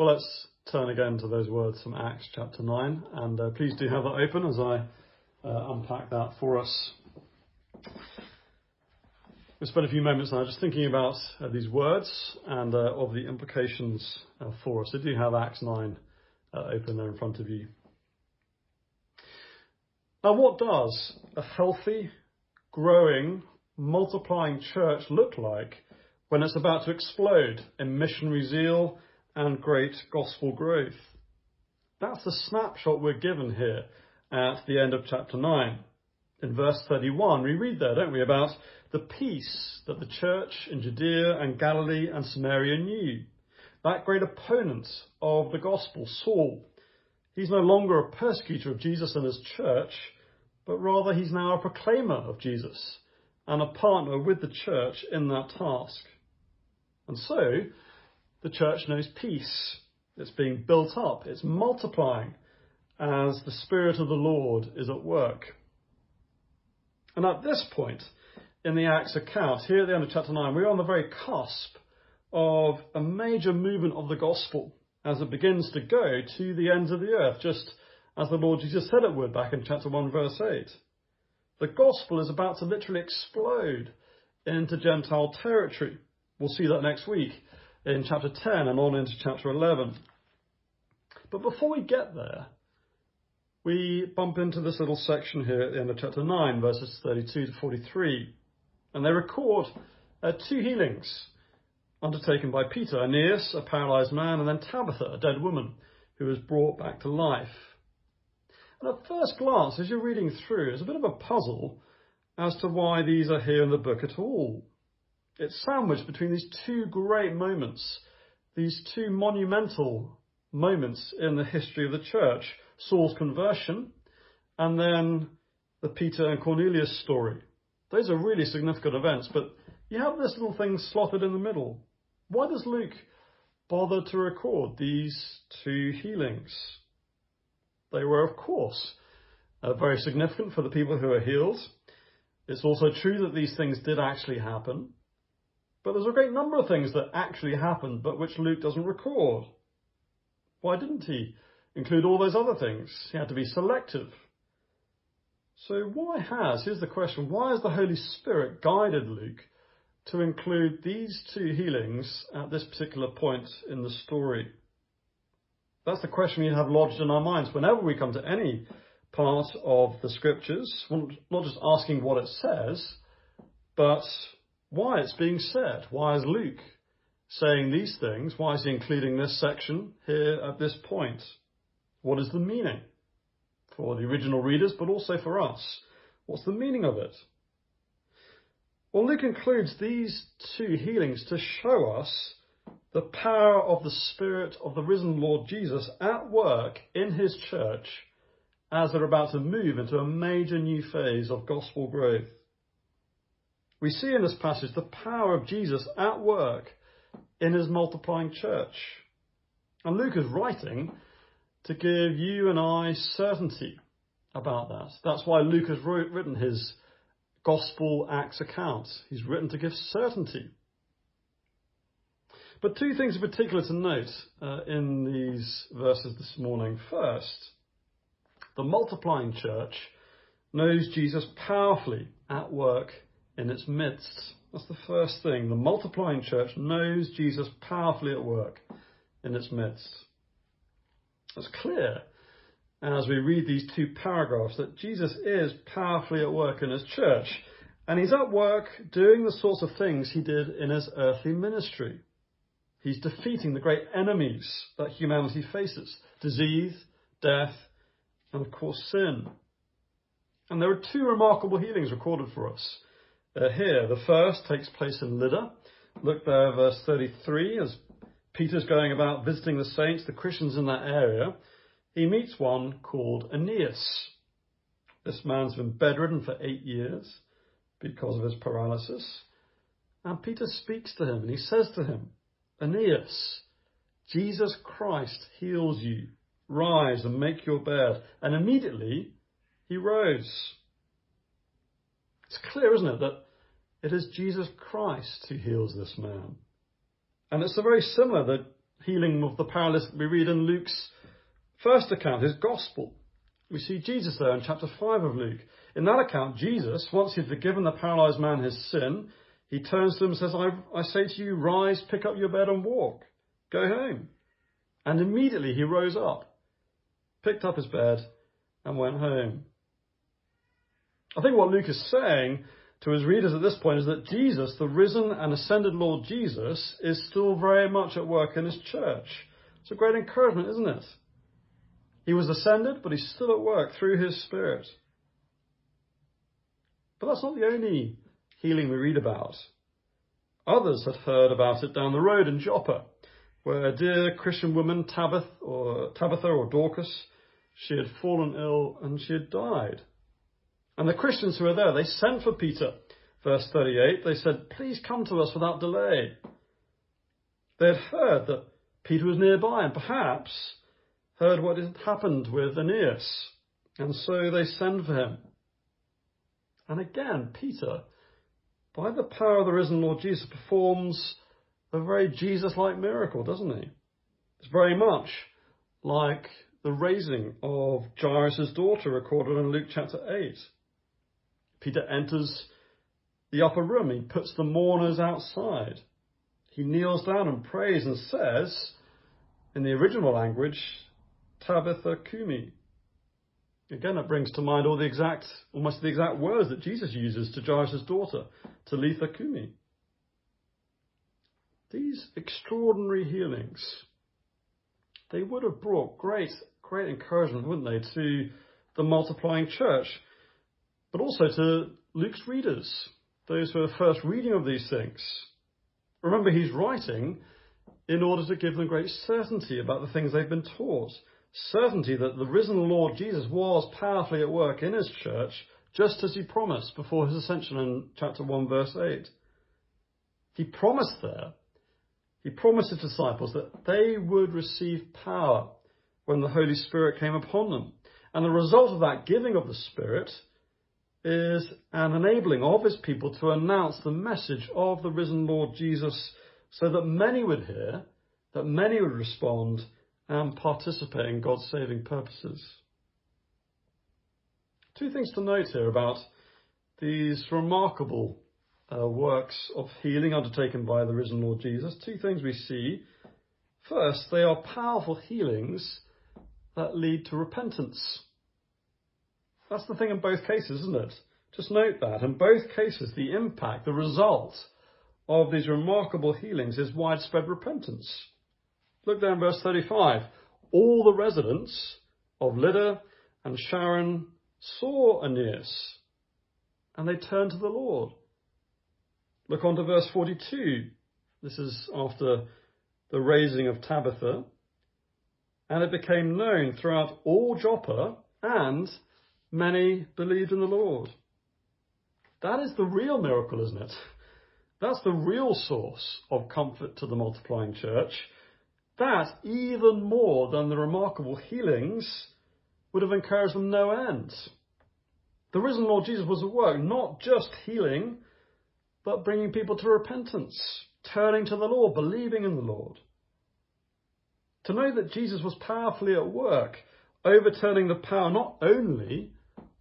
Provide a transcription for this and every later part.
Well, let's turn again to those words from Acts chapter 9, and uh, please do have that open as I uh, unpack that for us. We'll spend a few moments now just thinking about uh, these words and uh, of the implications uh, for us. So do you have Acts 9 uh, open there in front of you. Now, what does a healthy, growing, multiplying church look like when it's about to explode in missionary zeal and great gospel growth? That's the snapshot we're given here at the end of chapter 9. In verse 31, we read there, don't we, about the peace that the church in Judea and Galilee and Samaria knew. That great opponent of the gospel, Saul, he's no longer a persecutor of Jesus and his church, but rather he's now a proclaimer of Jesus and a partner with the church in that task. And so, the church knows peace. It's being built up, it's multiplying as the Spirit of the Lord is at work. And at this point in the Acts account, here at the end of chapter 9, we're on the very cusp of a major movement of the gospel as it begins to go to the ends of the earth, just as the Lord Jesus said it would back in chapter 1, verse 8. The gospel is about to literally explode into Gentile territory. We'll see that next week in chapter 10 and on into chapter 11. But before we get there, we bump into this little section here at the end of chapter 9, verses 32 to 43. And they record uh, two healings undertaken by Peter Aeneas, a paralyzed man, and then Tabitha, a dead woman, who was brought back to life. And at first glance, as you're reading through, it's a bit of a puzzle as to why these are here in the book at all. It's sandwiched between these two great moments, these two monumental moments in the history of the church Saul's conversion, and then the Peter and Cornelius story. Those are really significant events, but you have this little thing slotted in the middle. Why does Luke bother to record these two healings? They were, of course, uh, very significant for the people who are healed. It's also true that these things did actually happen. But there's a great number of things that actually happened, but which Luke doesn't record. Why didn't he? include all those other things. He had to be selective. So why has, here's the question, why has the Holy Spirit guided Luke to include these two healings at this particular point in the story? That's the question we have lodged in our minds whenever we come to any part of the scriptures, not just asking what it says, but why it's being said. Why is Luke saying these things? Why is he including this section here at this point? What is the meaning for the original readers, but also for us? What's the meaning of it? Well, Luke includes these two healings to show us the power of the Spirit of the risen Lord Jesus at work in his church as they're about to move into a major new phase of gospel growth. We see in this passage the power of Jesus at work in his multiplying church. And Luke is writing to give you and I certainty about that. That's why Luke has written his Gospel Acts account. He's written to give certainty. But two things in particular to note uh, in these verses this morning. First, the multiplying church knows Jesus powerfully at work in its midst. That's the first thing. The multiplying church knows Jesus powerfully at work in its midst. It's clear as we read these two paragraphs that Jesus is powerfully at work in his church. And he's at work doing the sorts of things he did in his earthly ministry. He's defeating the great enemies that humanity faces disease, death, and of course sin. And there are two remarkable healings recorded for us uh, here. The first takes place in Lydda. Look there, verse 33, as Peter's going about visiting the saints, the Christians in that area. He meets one called Aeneas. This man's been bedridden for eight years because of his paralysis. And Peter speaks to him and he says to him, Aeneas, Jesus Christ heals you. Rise and make your bed. And immediately he rose. It's clear, isn't it, that it is Jesus Christ who heals this man. And it's very similar the healing of the paralytic we read in Luke's first account, his gospel. We see Jesus there in chapter 5 of Luke. In that account, Jesus, once he'd forgiven the paralyzed man his sin, he turns to him and says, I, I say to you, rise, pick up your bed and walk. Go home. And immediately he rose up, picked up his bed, and went home. I think what Luke is saying to his readers at this point is that Jesus, the risen and ascended Lord Jesus, is still very much at work in his church. It's a great encouragement, isn't it? He was ascended, but he's still at work through his Spirit. But that's not the only healing we read about. Others had heard about it down the road in Joppa, where a dear Christian woman, Tabitha or, Tabitha or Dorcas, she had fallen ill and she had died. And the Christians who were there, they sent for Peter. Verse 38, they said, Please come to us without delay. They had heard that Peter was nearby and perhaps heard what had happened with Aeneas. And so they send for him. And again, Peter, by the power of the risen Lord Jesus, performs a very Jesus like miracle, doesn't he? It's very much like the raising of Jairus' daughter recorded in Luke chapter 8. Peter enters the upper room. He puts the mourners outside. He kneels down and prays and says, in the original language, Tabitha Kumi. Again, it brings to mind all the exact, almost the exact words that Jesus uses to Jairus' daughter, Talitha Kumi. These extraordinary healings, they would have brought great, great encouragement, wouldn't they, to the multiplying church but also to Luke's readers, those who are first reading of these things. Remember, he's writing in order to give them great certainty about the things they've been taught. Certainty that the risen Lord Jesus was powerfully at work in his church, just as he promised before his ascension in chapter 1, verse 8. He promised there, he promised his disciples that they would receive power when the Holy Spirit came upon them. And the result of that giving of the Spirit is an enabling of his people to announce the message of the risen Lord Jesus so that many would hear, that many would respond and participate in God's saving purposes. Two things to note here about these remarkable uh, works of healing undertaken by the risen Lord Jesus. Two things we see. First, they are powerful healings that lead to repentance. That's the thing in both cases, isn't it? Just note that. In both cases, the impact, the result of these remarkable healings is widespread repentance. Look there in verse 35. All the residents of Lydda and Sharon saw Aeneas and they turned to the Lord. Look on to verse 42. This is after the raising of Tabitha. And it became known throughout all Joppa and many believed in the Lord. That is the real miracle, isn't it? That's the real source of comfort to the multiplying church. That, even more than the remarkable healings, would have encouraged them no end. The risen Lord Jesus was at work, not just healing, but bringing people to repentance, turning to the Lord, believing in the Lord. To know that Jesus was powerfully at work, overturning the power not only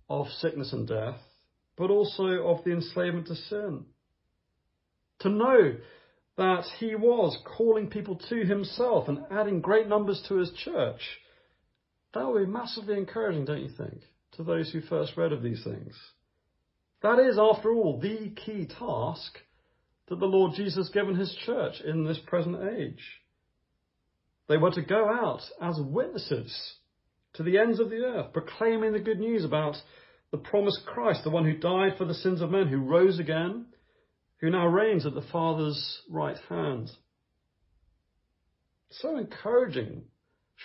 of sickness and death, but also of the enslavement to sin. To know that he was calling people to himself and adding great numbers to his church, that would be massively encouraging, don't you think, to those who first read of these things. That is, after all, the key task that the Lord Jesus has given his church in this present age. They were to go out as witnesses to the ends of the earth, proclaiming the good news about the promised Christ, the one who died for the sins of men, who rose again, who now reigns at the Father's right hand. So encouraging,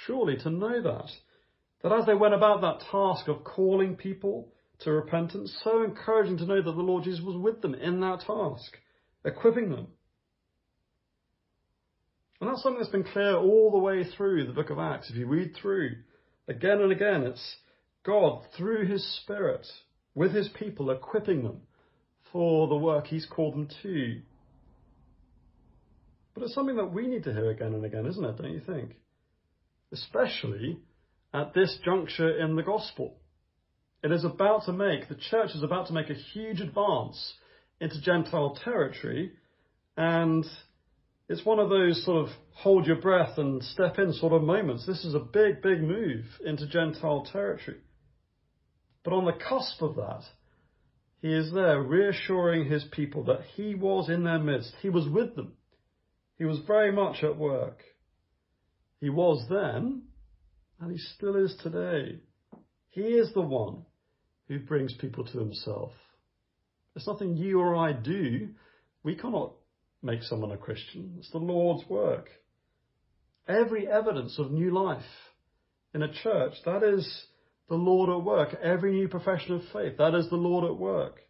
surely, to know that. That as they went about that task of calling people to repentance, so encouraging to know that the Lord Jesus was with them in that task, equipping them. And that's something that's been clear all the way through the book of Acts. If you read through again and again, it's God, through His Spirit, with His people, equipping them for the work He's called them to. But it's something that we need to hear again and again, isn't it? Don't you think? Especially at this juncture in the gospel. It is about to make, the church is about to make a huge advance into Gentile territory, and it's one of those sort of hold your breath and step in sort of moments. This is a big, big move into Gentile territory. But on the cusp of that, he is there reassuring his people that he was in their midst. He was with them. He was very much at work. He was then, and he still is today. He is the one who brings people to himself. It's nothing you or I do. We cannot make someone a Christian. It's the Lord's work. Every evidence of new life in a church, that is the Lord at work. Every new profession of faith, that is the Lord at work.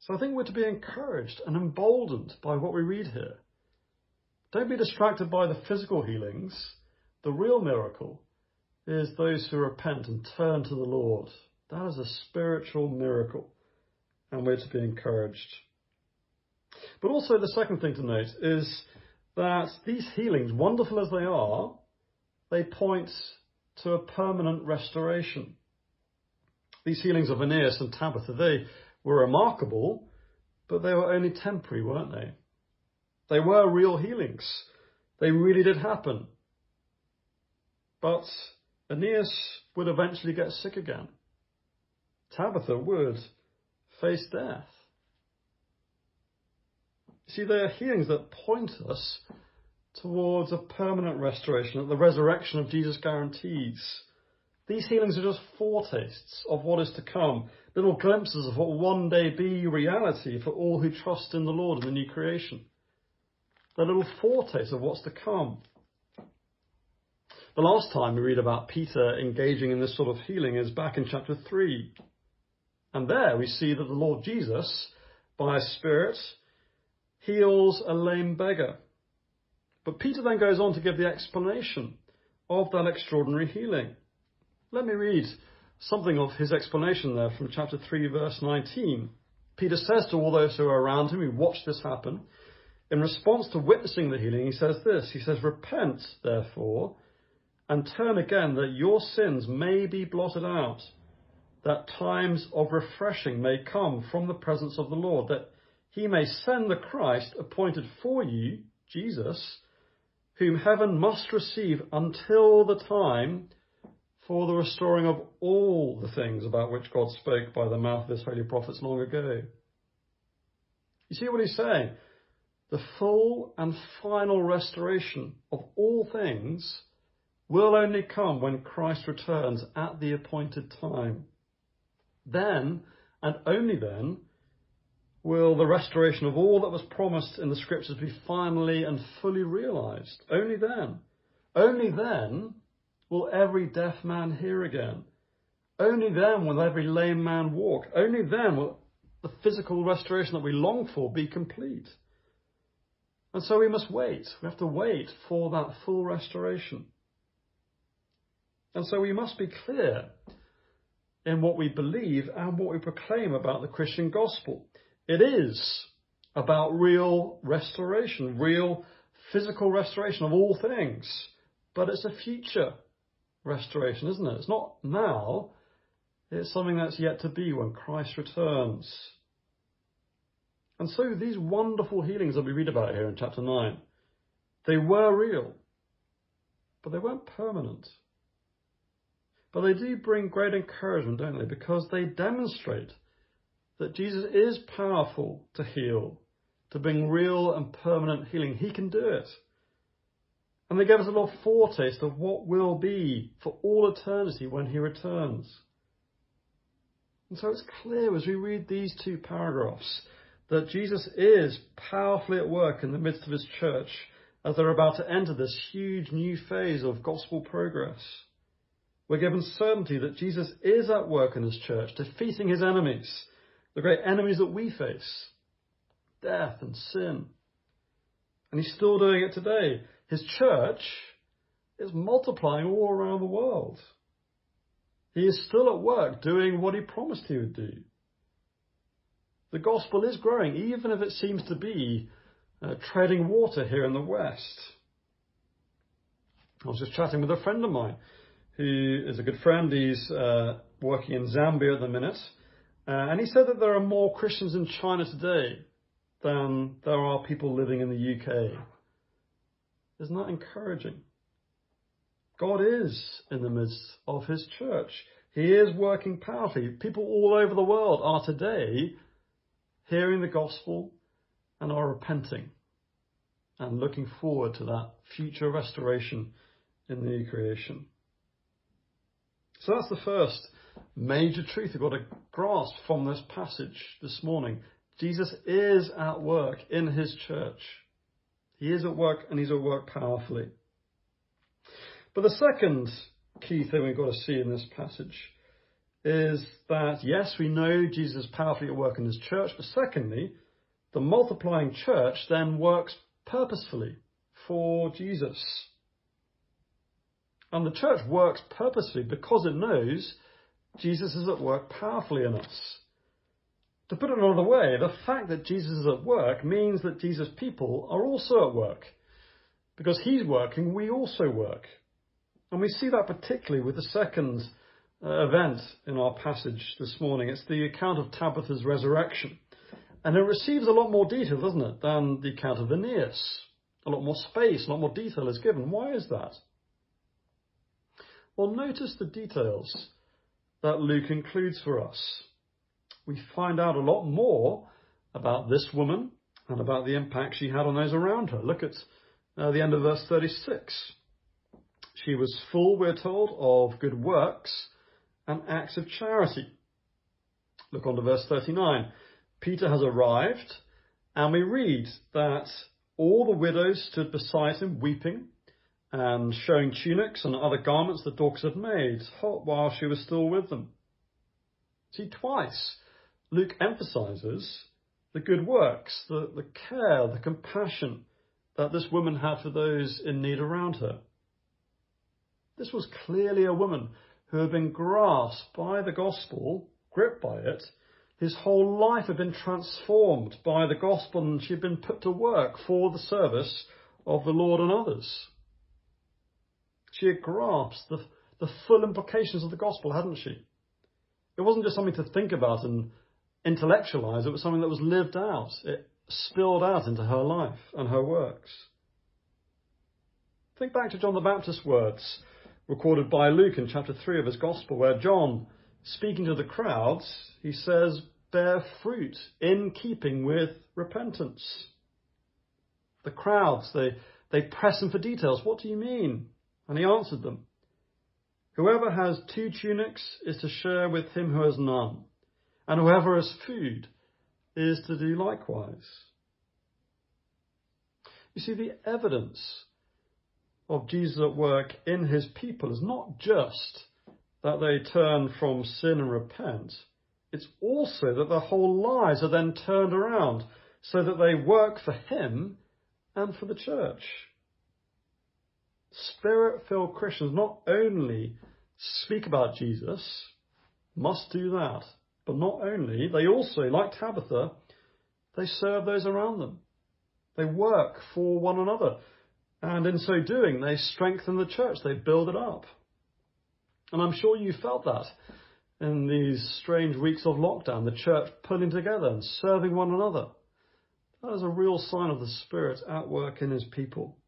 So I think we're to be encouraged and emboldened by what we read here. Don't be distracted by the physical healings. The real miracle is those who repent and turn to the Lord. That is a spiritual miracle, and we're to be encouraged. But also, the second thing to note is that these healings, wonderful as they are, they point to a permanent restoration. These healings of Aeneas and Tabitha, they were remarkable, but they were only temporary, weren't they? They were real healings. They really did happen. But Aeneas would eventually get sick again. Tabitha would face death. See, they are healings that point us towards a permanent restoration that the resurrection of Jesus guarantees. These healings are just foretastes of what is to come, little glimpses of what will one day be reality for all who trust in the Lord and the new creation. They're little foretastes of what's to come. The last time we read about Peter engaging in this sort of healing is back in chapter 3. And there we see that the Lord Jesus, by His Spirit, heals a lame beggar. But Peter then goes on to give the explanation of that extraordinary healing. Let me read something of his explanation there from chapter 3, verse 19. Peter says to all those who are around him who watch this happen, in response to witnessing the healing, he says this. He says, Repent, therefore, and turn again that your sins may be blotted out, that times of refreshing may come from the presence of the Lord, that he may send the Christ appointed for you, Jesus, whom heaven must receive until the time for the restoring of all the things about which God spoke by the mouth of his holy prophets long ago. You see what he's saying? The full and final restoration of all things will only come when Christ returns at the appointed time. Then, and only then, will the restoration of all that was promised in the scriptures be finally and fully realized. Only then. Only then will every deaf man hear again. Only then will every lame man walk. Only then will the physical restoration that we long for be complete. And so we must wait. We have to wait for that full restoration. And so we must be clear in what we believe and what we proclaim about the Christian gospel. It is about real restoration, real physical restoration of all things. But it's a future restoration, isn't it? It's not now. It's something that's yet to be when Christ returns. And so these wonderful healings that we read about here in chapter 9, they were real, but they weren't permanent. But they do bring great encouragement, don't they? Because they demonstrate that Jesus is powerful to heal, to bring real and permanent healing. He can do it. And they give us a little foretaste of what will be for all eternity when he returns. And so it's clear as we read these two paragraphs that Jesus is powerfully at work in the midst of his church as they're about to enter this huge new phase of gospel progress. We're given certainty that Jesus is at work in his church, defeating his enemies, the great enemies that we face death and sin. And he's still doing it today. His church is multiplying all around the world. He is still at work doing what he promised he would do. The gospel is growing, even if it seems to be uh, treading water here in the West. I was just chatting with a friend of mine who is a good friend. He's uh, working in Zambia at the minute. Uh, and he said that there are more Christians in China today than there are people living in the UK. Isn't that encouraging? God is in the midst of his church. He is working powerfully. People all over the world are today hearing the gospel and are repenting and looking forward to that future restoration in the new creation. So that's the first major truth we've got to grasp from this passage this morning. Jesus is at work in his church. He is at work and he's at work powerfully. But the second key thing we've got to see in this passage is that, yes, we know Jesus is powerfully at work in his church, but secondly, the multiplying church then works purposefully for Jesus. And the church works purposefully because it knows Jesus is at work powerfully in us. To put it another way, the fact that Jesus is at work means that Jesus' people are also at work. Because he's working, we also work. And we see that particularly with the second uh, event in our passage this morning. It's the account of Tabitha's resurrection. And it receives a lot more detail, doesn't it, than the account of Aeneas. A lot more space, a lot more detail is given. Why is that? Well, notice the details that Luke includes for us. We find out a lot more about this woman and about the impact she had on those around her. Look at uh, the end of verse 36. She was full, we're told, of good works and acts of charity. Look on to verse 39. Peter has arrived, and we read that all the widows stood beside him weeping and showing tunics and other garments that Dorcas had made while she was still with them. See, twice Luke emphasizes the good works, the, the care, the compassion that this woman had for those in need around her. This was clearly a woman who had been grasped by the gospel, gripped by it. His whole life had been transformed by the gospel and she had been put to work for the service of the Lord and others. She had grasped the, the full implications of the gospel, hadn't she? It wasn't just something to think about and intellectualize, it was something that was lived out. It spilled out into her life and her works. Think back to John the Baptist's words recorded by Luke in chapter 3 of his Gospel, where John, speaking to the crowds, he says, bear fruit in keeping with repentance. The crowds, they, they press him for details. What do you mean? And he answered them, Whoever has two tunics is to share with him who has none, and whoever has food is to do likewise. You see, the evidence of Jesus at work in his people is not just that they turn from sin and repent, it's also that their whole lives are then turned around so that they work for him and for the church. Spirit filled Christians not only speak about Jesus, must do that, but not only, they also, like Tabitha, they serve those around them. They work for one another. And in so doing, they strengthen the church, they build it up. And I'm sure you felt that in these strange weeks of lockdown, the church pulling together and serving one another. That is a real sign of the Spirit at work in His people.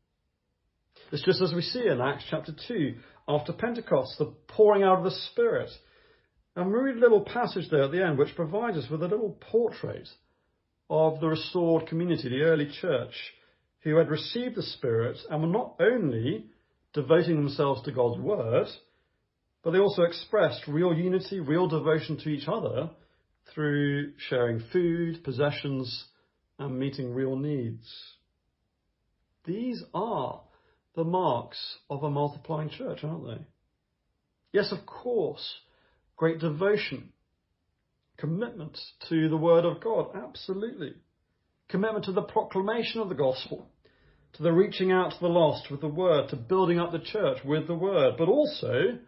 It's just as we see in Acts chapter 2, after Pentecost, the pouring out of the Spirit. And we read a little passage there at the end which provides us with a little portrait of the restored community, the early church, who had received the Spirit and were not only devoting themselves to God's Word, but they also expressed real unity, real devotion to each other through sharing food, possessions, and meeting real needs. These are the marks of a multiplying church, aren't they? Yes, of course, great devotion, commitment to the Word of God, absolutely commitment to the proclamation of the gospel, to the reaching out to the lost with the word, to building up the church with the word, but also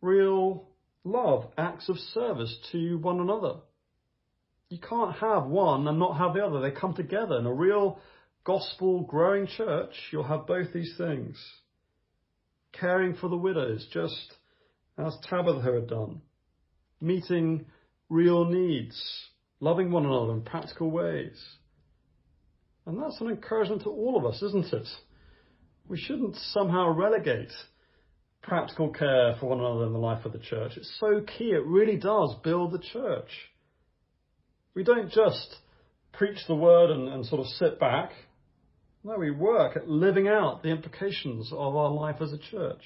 real love, acts of service to one another. You can't have one and not have the other. They come together. In a real gospel growing church, you'll have both these things. Caring for the widows, just as Tabitha had done. Meeting real needs. Loving one another in practical ways. And that's an encouragement to all of us, isn't it? We shouldn't somehow relegate practical care for one another in the life of the church. It's so key. It really does build the church. We don't just preach the word and, and sort of sit back. No, we work at living out the implications of our life as a church.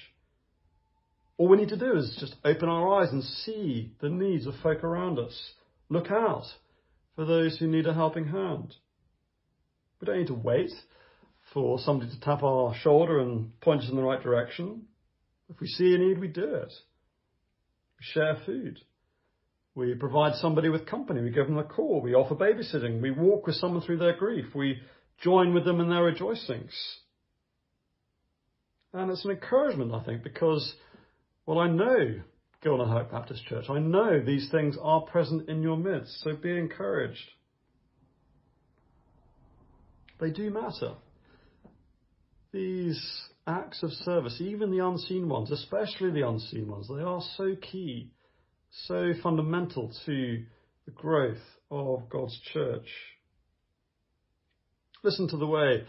All we need to do is just open our eyes and see the needs of folk around us. Look out for those who need a helping hand. We don't need to wait for somebody to tap our shoulder and point us in the right direction. If we see a need, we do it. We share food. We provide somebody with company. We give them a call. We offer babysitting. We walk with someone through their grief. We join with them in their rejoicings. And it's an encouragement, I think, because, well, I know Gilnahirk Baptist Church. I know these things are present in your midst, so be encouraged. They do matter. These acts of service, even the unseen ones, especially the unseen ones, they are so key, so fundamental to the growth of God's church. Listen to the way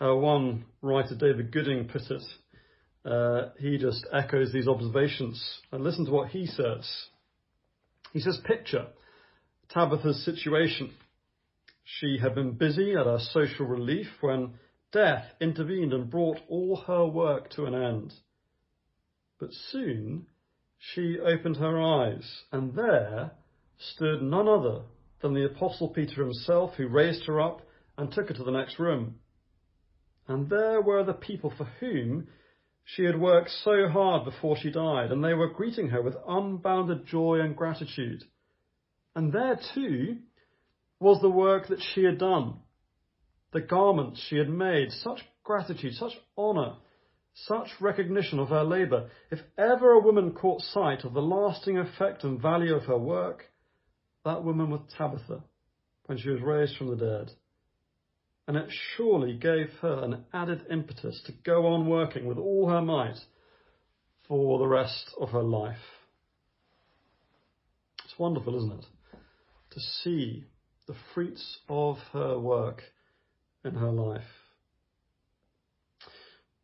uh, one writer, David Gooding, put it. Uh, he just echoes these observations. And listen to what he says. He says, Picture Tabitha's situation. She had been busy at a social relief when death intervened and brought all her work to an end. But soon she opened her eyes, and there stood none other than the Apostle Peter himself, who raised her up and took her to the next room. And there were the people for whom she had worked so hard before she died, and they were greeting her with unbounded joy and gratitude. And there too was the work that she had done, the garments she had made, such gratitude, such honour, such recognition of her labour. If ever a woman caught sight of the lasting effect and value of her work, that woman was Tabitha when she was raised from the dead and it surely gave her an added impetus to go on working with all her might for the rest of her life. It's wonderful, isn't it? To see the fruits of her work in her life.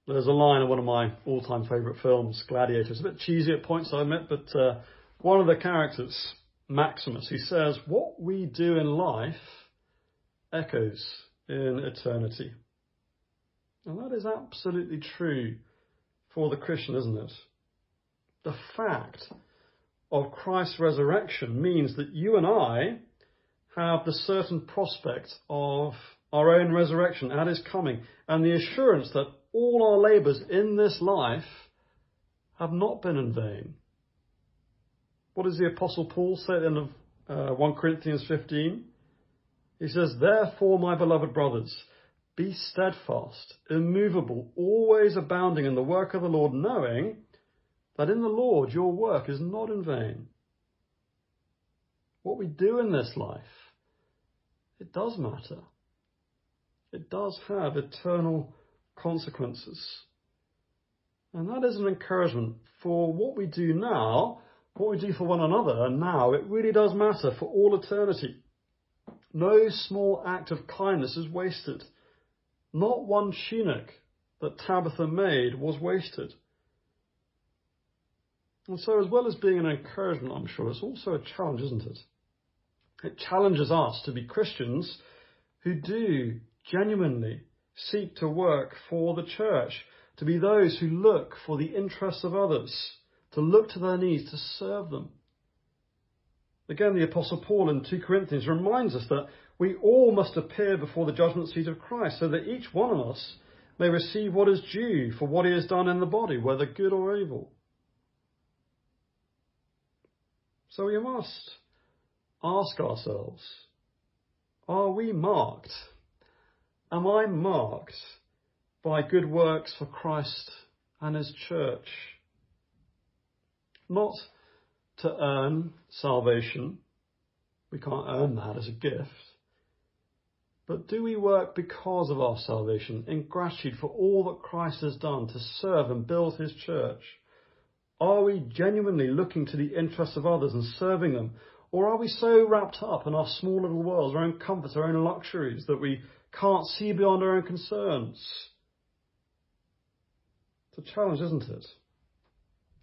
There's a line in one of my all-time favourite films, Gladiator. It's a bit cheesy at points, I admit, but uh, one of the characters, Maximus, he says, what we do in life echoes in eternity. And that is absolutely true for the Christian, isn't it? The fact of Christ's resurrection means that you and I have the certain prospect of our own resurrection at his coming and the assurance that all our labours in this life have not been in vain. What does the Apostle Paul say at the end of uh, 1 Corinthians 15? He says, Therefore, my beloved brothers, be steadfast, immovable, always abounding in the work of the Lord, knowing that in the Lord your work is not in vain. What we do in this life, it does matter. It does have eternal consequences. And that is an encouragement for what we do now, what we do for one another now, it really does matter for all eternity. No small act of kindness is wasted. Not one tunic that Tabitha made was wasted. And so, as well as being an encouragement, I'm sure, it's also a challenge, isn't it? It challenges us to be Christians who do genuinely seek to work for the church, to be those who look for the interests of others, to look to their needs, to serve them. Again, the Apostle Paul in 2 Corinthians reminds us that we all must appear before the judgment seat of Christ so that each one of us may receive what is due for what he has done in the body, whether good or evil. So we must ask ourselves, are we marked? Am I marked by good works for Christ and his church? Not to earn salvation, We can't earn that as a gift. But do we work because of our salvation, in gratitude for all that Christ has done to serve and build his church? Are we genuinely looking to the interests of others and serving them? Or are we so wrapped up in our small little worlds, our own comforts, our own luxuries, that we can't see beyond our own concerns? It's a challenge, isn't it?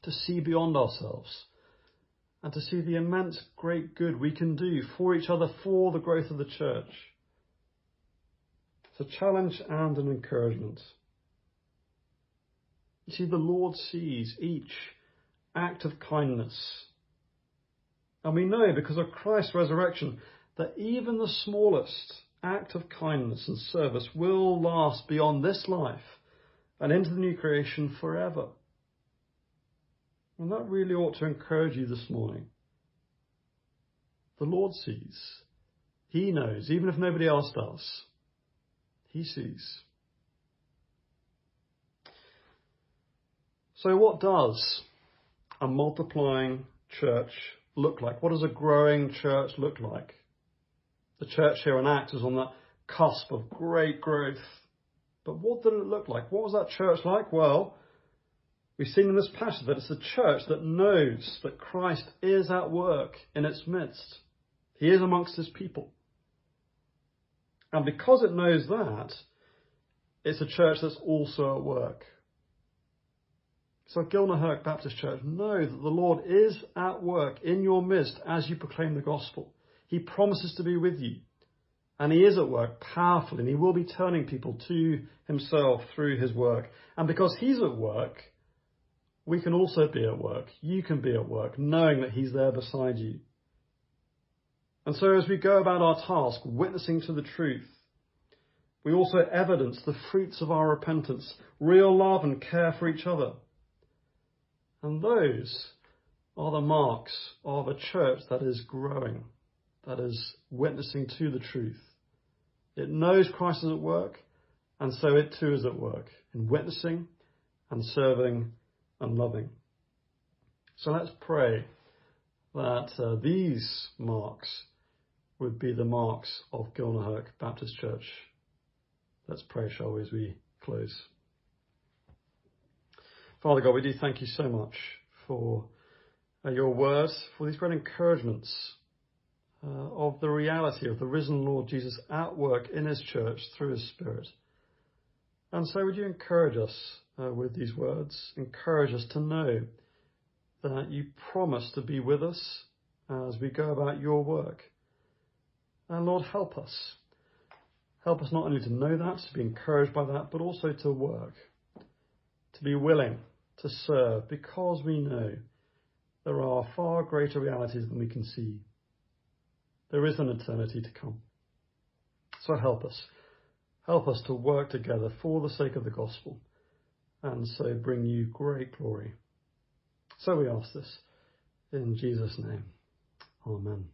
To see beyond ourselves and to see the immense great good we can do for each other for the growth of the church. It's a challenge and an encouragement. You see, the Lord sees each act of kindness. And we know because of Christ's resurrection that even the smallest act of kindness and service will last beyond this life and into the new creation forever. And that really ought to encourage you this morning. The Lord sees. He knows, even if nobody else does. He sees. So, what does a multiplying church look like? What does a growing church look like? The church here in Acts is on that cusp of great growth. But what did it look like? What was that church like? Well, we've seen in this passage that it's a church that knows that Christ is at work in its midst. He is amongst his people. And because it knows that, it's a church that's also at work. So Gilnahirk Baptist Church, know that the Lord is at work in your midst as you proclaim the gospel. He promises to be with you. And he is at work powerfully, and he will be turning people to himself through his work. And because he's at work, we can also be at work. You can be at work, knowing that he's there beside you. And so as we go about our task, witnessing to the truth, we also evidence the fruits of our repentance, real love and care for each other. And those are the marks of a church that is growing, that is witnessing to the truth. It knows Christ is at work, and so it too is at work in witnessing and serving and loving. So let's pray that uh, these marks would be the marks of Gilnahirk Baptist Church. Let's pray, shall we, as we close. Father God, we do thank you so much for uh, your words, for these great encouragements uh, of the reality of the risen Lord Jesus at work in his church through his Spirit. And so would you encourage us uh, with these words? Encourage us to know that you promise to be with us as we go about your work. And Lord, help us. Help us not only to know that, to be encouraged by that, but also to work to be willing to serve because we know there are far greater realities than we can see. There is an eternity to come. So help us. Help us to work together for the sake of the gospel and so bring you great glory. So we ask this in Jesus' name. Amen.